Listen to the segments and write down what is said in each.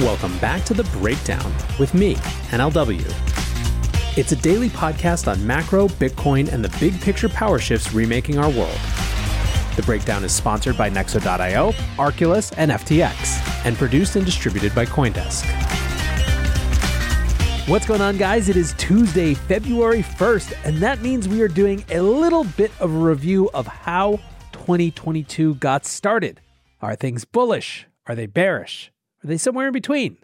Welcome back to The Breakdown with me, NLW. It's a daily podcast on macro, Bitcoin, and the big picture power shifts remaking our world. The Breakdown is sponsored by Nexo.io, Arculus, and FTX, and produced and distributed by Coindesk. What's going on, guys? It is Tuesday, February 1st, and that means we are doing a little bit of a review of how 2022 got started. Are things bullish? Are they bearish? Are they somewhere in between?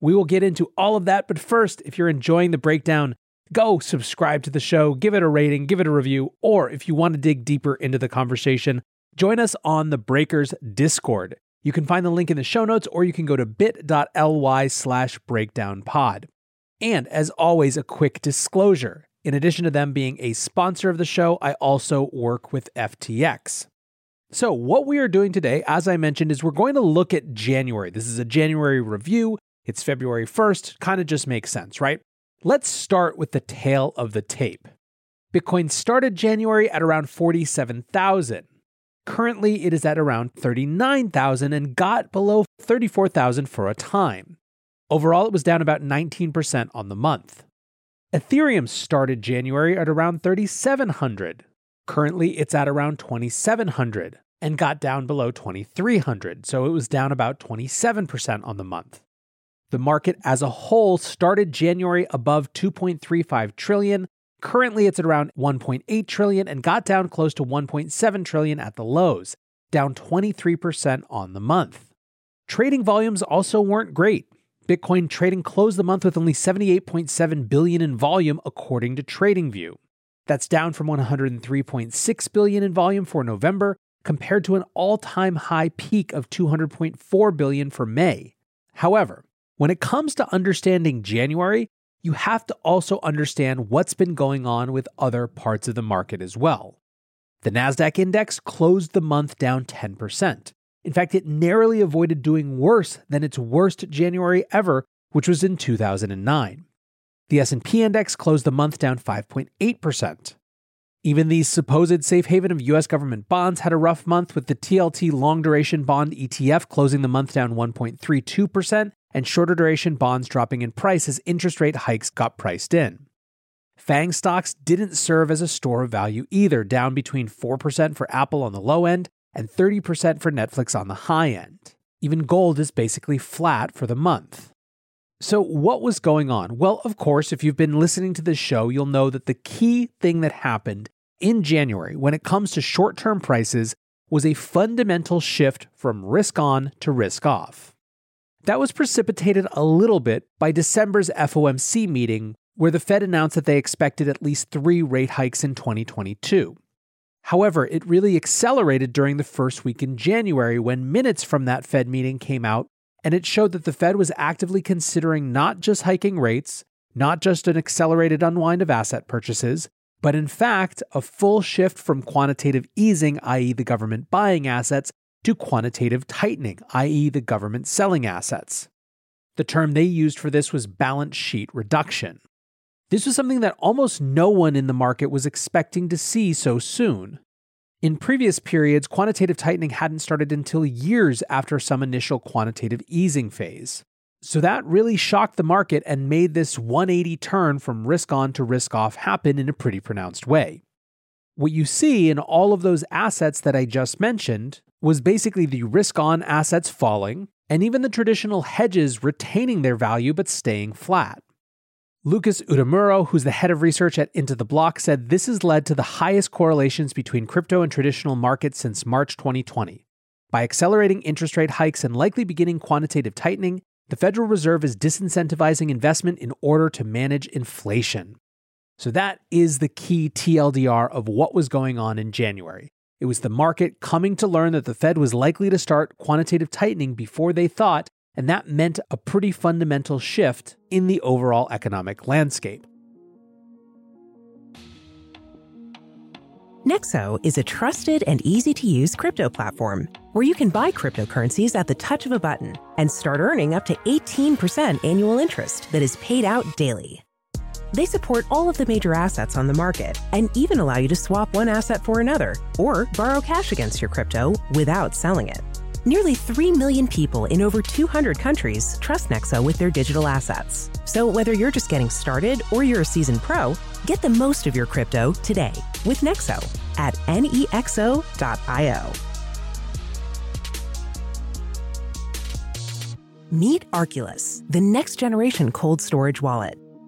We will get into all of that, but first, if you're enjoying the breakdown, go subscribe to the show, give it a rating, give it a review, or if you want to dig deeper into the conversation, join us on the Breakers Discord. You can find the link in the show notes, or you can go to bit.ly slash breakdownpod. And as always, a quick disclosure. In addition to them being a sponsor of the show, I also work with FTX. So, what we are doing today, as I mentioned, is we're going to look at January. This is a January review. It's February 1st. Kind of just makes sense, right? Let's start with the tail of the tape. Bitcoin started January at around 47,000. Currently, it is at around 39,000 and got below 34,000 for a time. Overall, it was down about 19% on the month. Ethereum started January at around 3,700. Currently, it's at around 2,700 and got down below 2,300, so it was down about 27% on the month. The market as a whole started January above 2.35 trillion. Currently, it's at around 1.8 trillion and got down close to 1.7 trillion at the lows, down 23% on the month. Trading volumes also weren't great. Bitcoin trading closed the month with only 78.7 billion in volume according to TradingView. That's down from 103.6 billion in volume for November compared to an all-time high peak of 200.4 billion for May. However, when it comes to understanding January, you have to also understand what's been going on with other parts of the market as well. The Nasdaq index closed the month down 10%. In fact, it narrowly avoided doing worse than its worst January ever, which was in 2009. The S&P index closed the month down 5.8%. Even the supposed safe haven of US government bonds had a rough month with the TLT long duration bond ETF closing the month down 1.32% and shorter duration bonds dropping in price as interest rate hikes got priced in. FANG stocks didn't serve as a store of value either, down between 4% for Apple on the low end and 30% for Netflix on the high end. Even gold is basically flat for the month. So, what was going on? Well, of course, if you've been listening to this show, you'll know that the key thing that happened in January when it comes to short term prices was a fundamental shift from risk on to risk off. That was precipitated a little bit by December's FOMC meeting, where the Fed announced that they expected at least three rate hikes in 2022. However, it really accelerated during the first week in January when minutes from that Fed meeting came out, and it showed that the Fed was actively considering not just hiking rates, not just an accelerated unwind of asset purchases, but in fact, a full shift from quantitative easing, i.e., the government buying assets, to quantitative tightening, i.e., the government selling assets. The term they used for this was balance sheet reduction. This was something that almost no one in the market was expecting to see so soon. In previous periods, quantitative tightening hadn't started until years after some initial quantitative easing phase. So that really shocked the market and made this 180 turn from risk on to risk off happen in a pretty pronounced way. What you see in all of those assets that I just mentioned was basically the risk on assets falling and even the traditional hedges retaining their value but staying flat. Lucas Outumuro, who's the head of research at Into the Block, said this has led to the highest correlations between crypto and traditional markets since March 2020. By accelerating interest rate hikes and likely beginning quantitative tightening, the Federal Reserve is disincentivizing investment in order to manage inflation. So that is the key TLDR of what was going on in January. It was the market coming to learn that the Fed was likely to start quantitative tightening before they thought, and that meant a pretty fundamental shift in the overall economic landscape. Nexo is a trusted and easy to use crypto platform where you can buy cryptocurrencies at the touch of a button and start earning up to 18% annual interest that is paid out daily. They support all of the major assets on the market and even allow you to swap one asset for another or borrow cash against your crypto without selling it. Nearly 3 million people in over 200 countries trust Nexo with their digital assets. So whether you're just getting started or you're a seasoned pro, get the most of your crypto today with Nexo at nexo.io. Meet Arculus, the next generation cold storage wallet.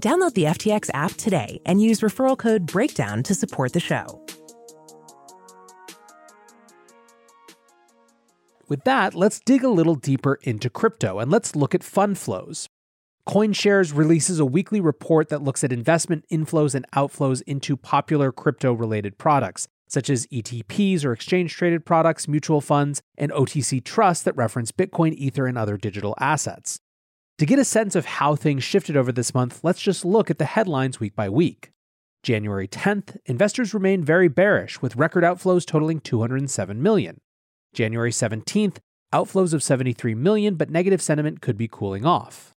Download the FTX app today and use referral code BREAKDOWN to support the show. With that, let's dig a little deeper into crypto and let's look at fund flows. CoinShares releases a weekly report that looks at investment inflows and outflows into popular crypto related products, such as ETPs or exchange traded products, mutual funds, and OTC trusts that reference Bitcoin, Ether, and other digital assets. To get a sense of how things shifted over this month, let's just look at the headlines week by week. January 10th, investors remained very bearish with record outflows totaling 207 million. January 17th, outflows of 73 million, but negative sentiment could be cooling off.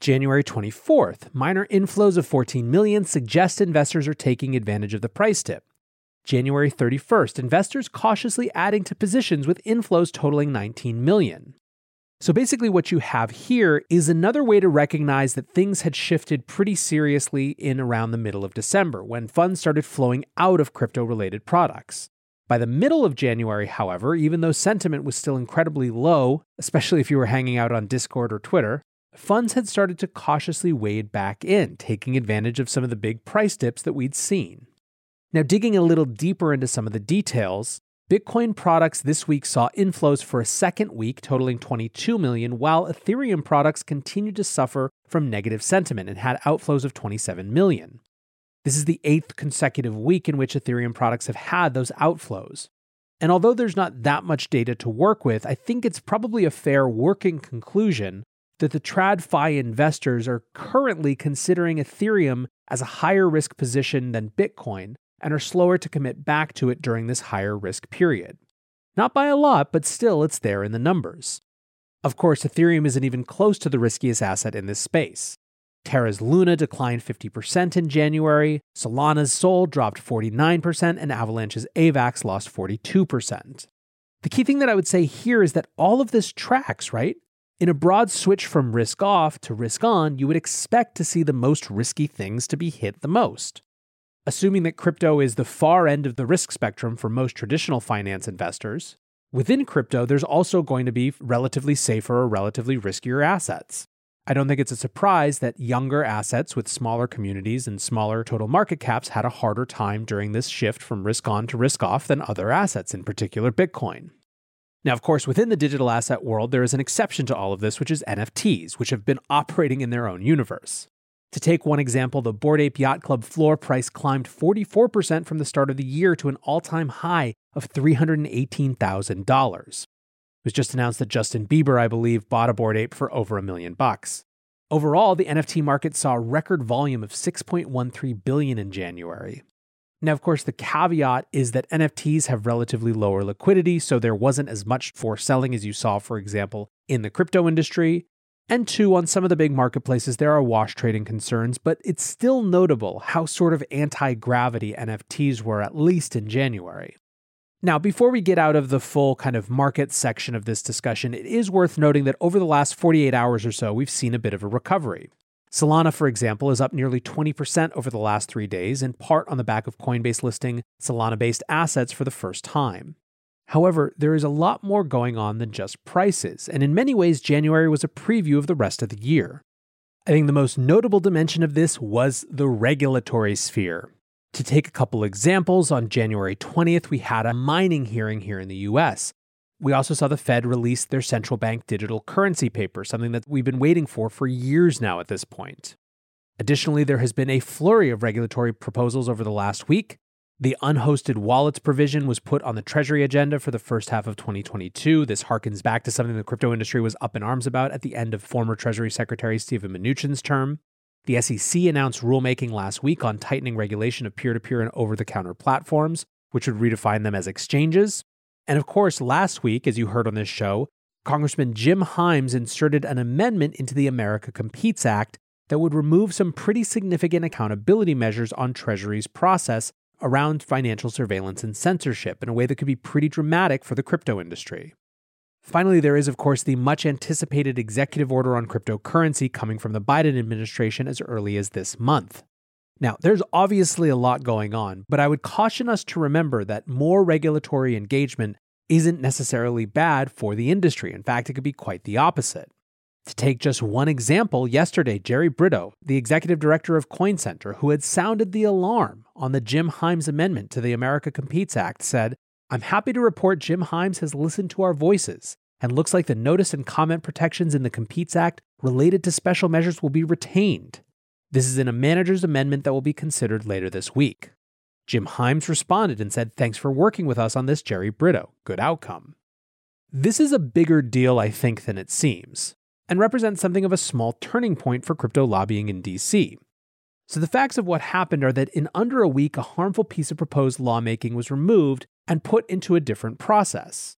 January 24th, minor inflows of 14 million suggest investors are taking advantage of the price dip. January 31st, investors cautiously adding to positions with inflows totaling 19 million. So basically, what you have here is another way to recognize that things had shifted pretty seriously in around the middle of December when funds started flowing out of crypto related products. By the middle of January, however, even though sentiment was still incredibly low, especially if you were hanging out on Discord or Twitter, funds had started to cautiously wade back in, taking advantage of some of the big price dips that we'd seen. Now, digging a little deeper into some of the details, Bitcoin products this week saw inflows for a second week totaling 22 million, while Ethereum products continued to suffer from negative sentiment and had outflows of 27 million. This is the eighth consecutive week in which Ethereum products have had those outflows. And although there's not that much data to work with, I think it's probably a fair working conclusion that the TradFi investors are currently considering Ethereum as a higher risk position than Bitcoin and are slower to commit back to it during this higher risk period. Not by a lot, but still it's there in the numbers. Of course, Ethereum isn't even close to the riskiest asset in this space. Terra's Luna declined 50% in January, Solana's Sol dropped 49%, and Avalanche's AVAX lost 42%. The key thing that I would say here is that all of this tracks, right? In a broad switch from risk off to risk on, you would expect to see the most risky things to be hit the most. Assuming that crypto is the far end of the risk spectrum for most traditional finance investors, within crypto, there's also going to be relatively safer or relatively riskier assets. I don't think it's a surprise that younger assets with smaller communities and smaller total market caps had a harder time during this shift from risk on to risk off than other assets, in particular Bitcoin. Now, of course, within the digital asset world, there is an exception to all of this, which is NFTs, which have been operating in their own universe. To take one example, the Bored Ape Yacht Club floor price climbed 44% from the start of the year to an all time high of $318,000 It was just announced that Justin Bieber, I believe, bought a Bored Ape for over a million bucks. Overall, the NFT market saw a record volume of 6.13 billion in January. Now, of course, the caveat is that NFTs have relatively lower liquidity, so there wasn't as much for selling as you saw, for example, in the crypto industry. And two, on some of the big marketplaces, there are wash trading concerns, but it's still notable how sort of anti gravity NFTs were, at least in January. Now, before we get out of the full kind of market section of this discussion, it is worth noting that over the last 48 hours or so, we've seen a bit of a recovery. Solana, for example, is up nearly 20% over the last three days, in part on the back of Coinbase listing Solana based assets for the first time. However, there is a lot more going on than just prices, and in many ways, January was a preview of the rest of the year. I think the most notable dimension of this was the regulatory sphere. To take a couple examples, on January 20th, we had a mining hearing here in the US. We also saw the Fed release their central bank digital currency paper, something that we've been waiting for for years now at this point. Additionally, there has been a flurry of regulatory proposals over the last week. The unhosted wallets provision was put on the Treasury agenda for the first half of 2022. This harkens back to something the crypto industry was up in arms about at the end of former Treasury Secretary Steven Mnuchin's term. The SEC announced rulemaking last week on tightening regulation of peer to peer and over the counter platforms, which would redefine them as exchanges. And of course, last week, as you heard on this show, Congressman Jim Himes inserted an amendment into the America Competes Act that would remove some pretty significant accountability measures on Treasury's process around financial surveillance and censorship in a way that could be pretty dramatic for the crypto industry. Finally, there is, of course, the much anticipated executive order on cryptocurrency coming from the Biden administration as early as this month. Now, there's obviously a lot going on, but I would caution us to remember that more regulatory engagement isn't necessarily bad for the industry. In fact, it could be quite the opposite. To take just one example, yesterday, Jerry Brito, the executive director of Coin Center, who had sounded the alarm on the Jim Himes amendment to the America Competes Act, said, I'm happy to report Jim Himes has listened to our voices and looks like the notice and comment protections in the Competes Act related to special measures will be retained. This is in a manager's amendment that will be considered later this week. Jim Himes responded and said, Thanks for working with us on this, Jerry Brito. Good outcome. This is a bigger deal, I think, than it seems, and represents something of a small turning point for crypto lobbying in DC. So, the facts of what happened are that in under a week, a harmful piece of proposed lawmaking was removed and put into a different process.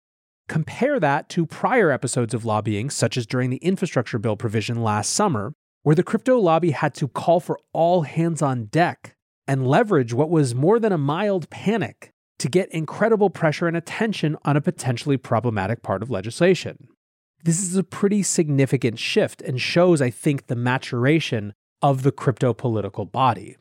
Compare that to prior episodes of lobbying, such as during the infrastructure bill provision last summer, where the crypto lobby had to call for all hands on deck and leverage what was more than a mild panic to get incredible pressure and attention on a potentially problematic part of legislation. This is a pretty significant shift and shows, I think, the maturation of the crypto political body.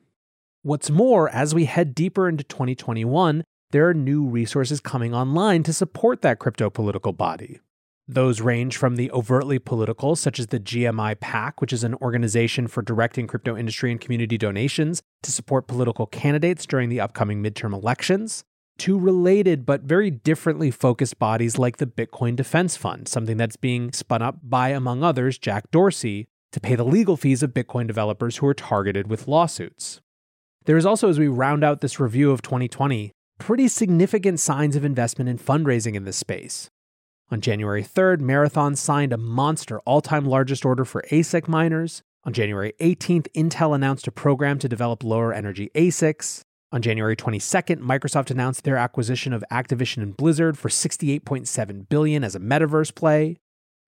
What's more, as we head deeper into 2021, there are new resources coming online to support that crypto political body. Those range from the overtly political, such as the GMI PAC, which is an organization for directing crypto industry and community donations to support political candidates during the upcoming midterm elections, to related but very differently focused bodies like the Bitcoin Defense Fund, something that's being spun up by, among others, Jack Dorsey, to pay the legal fees of Bitcoin developers who are targeted with lawsuits. There is also, as we round out this review of 2020, pretty significant signs of investment and fundraising in this space. On January 3rd, Marathon signed a monster all time largest order for ASIC miners. On January 18th, Intel announced a program to develop lower energy ASICs. On January 22nd, Microsoft announced their acquisition of Activision and Blizzard for 68.7 billion as a metaverse play.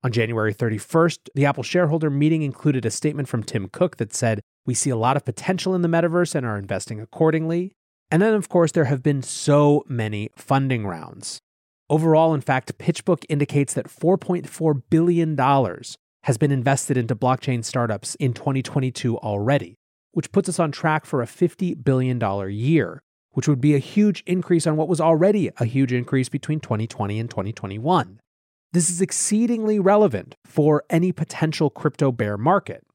On January 31st, the Apple shareholder meeting included a statement from Tim Cook that said, "We see a lot of potential in the metaverse and are investing accordingly." And then, of course, there have been so many funding rounds. Overall, in fact, PitchBook indicates that $4.4 billion has been invested into blockchain startups in 2022 already, which puts us on track for a $50 billion year, which would be a huge increase on what was already a huge increase between 2020 and 2021. This is exceedingly relevant for any potential crypto bear market.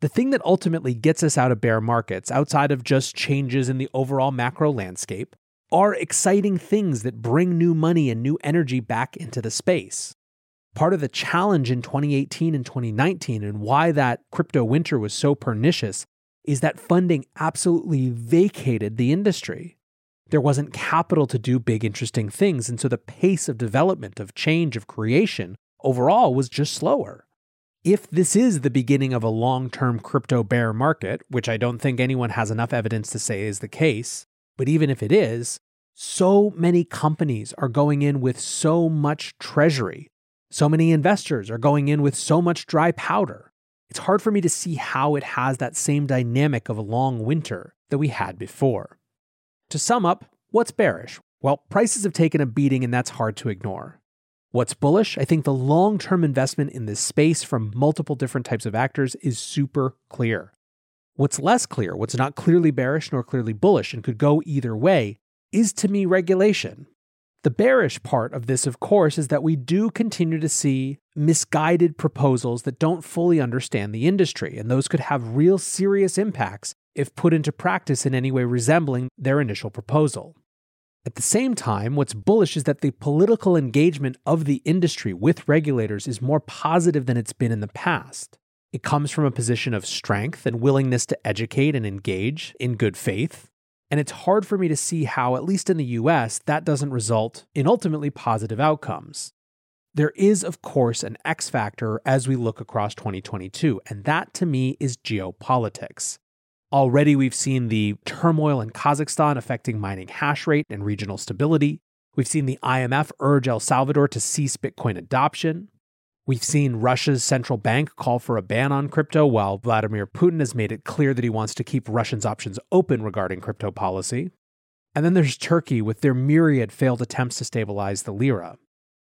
The thing that ultimately gets us out of bear markets, outside of just changes in the overall macro landscape, are exciting things that bring new money and new energy back into the space. Part of the challenge in 2018 and 2019 and why that crypto winter was so pernicious is that funding absolutely vacated the industry. There wasn't capital to do big, interesting things, and so the pace of development, of change, of creation overall was just slower. If this is the beginning of a long term crypto bear market, which I don't think anyone has enough evidence to say is the case, but even if it is, so many companies are going in with so much treasury. So many investors are going in with so much dry powder. It's hard for me to see how it has that same dynamic of a long winter that we had before. To sum up, what's bearish? Well, prices have taken a beating and that's hard to ignore. What's bullish? I think the long term investment in this space from multiple different types of actors is super clear. What's less clear, what's not clearly bearish nor clearly bullish and could go either way, is to me regulation. The bearish part of this, of course, is that we do continue to see misguided proposals that don't fully understand the industry, and those could have real serious impacts if put into practice in any way resembling their initial proposal. At the same time, what's bullish is that the political engagement of the industry with regulators is more positive than it's been in the past. It comes from a position of strength and willingness to educate and engage in good faith. And it's hard for me to see how, at least in the US, that doesn't result in ultimately positive outcomes. There is, of course, an X factor as we look across 2022, and that to me is geopolitics. Already, we've seen the turmoil in Kazakhstan affecting mining hash rate and regional stability. We've seen the IMF urge El Salvador to cease Bitcoin adoption. We've seen Russia's central bank call for a ban on crypto, while Vladimir Putin has made it clear that he wants to keep Russians' options open regarding crypto policy. And then there's Turkey with their myriad failed attempts to stabilize the lira.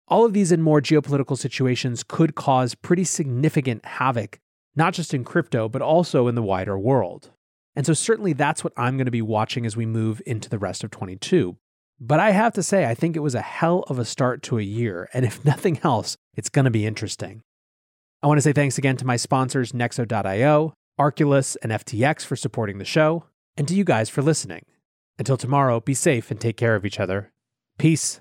All of these and more geopolitical situations could cause pretty significant havoc, not just in crypto, but also in the wider world. And so, certainly, that's what I'm going to be watching as we move into the rest of 22. But I have to say, I think it was a hell of a start to a year. And if nothing else, it's going to be interesting. I want to say thanks again to my sponsors, Nexo.io, Arculus, and FTX for supporting the show, and to you guys for listening. Until tomorrow, be safe and take care of each other. Peace.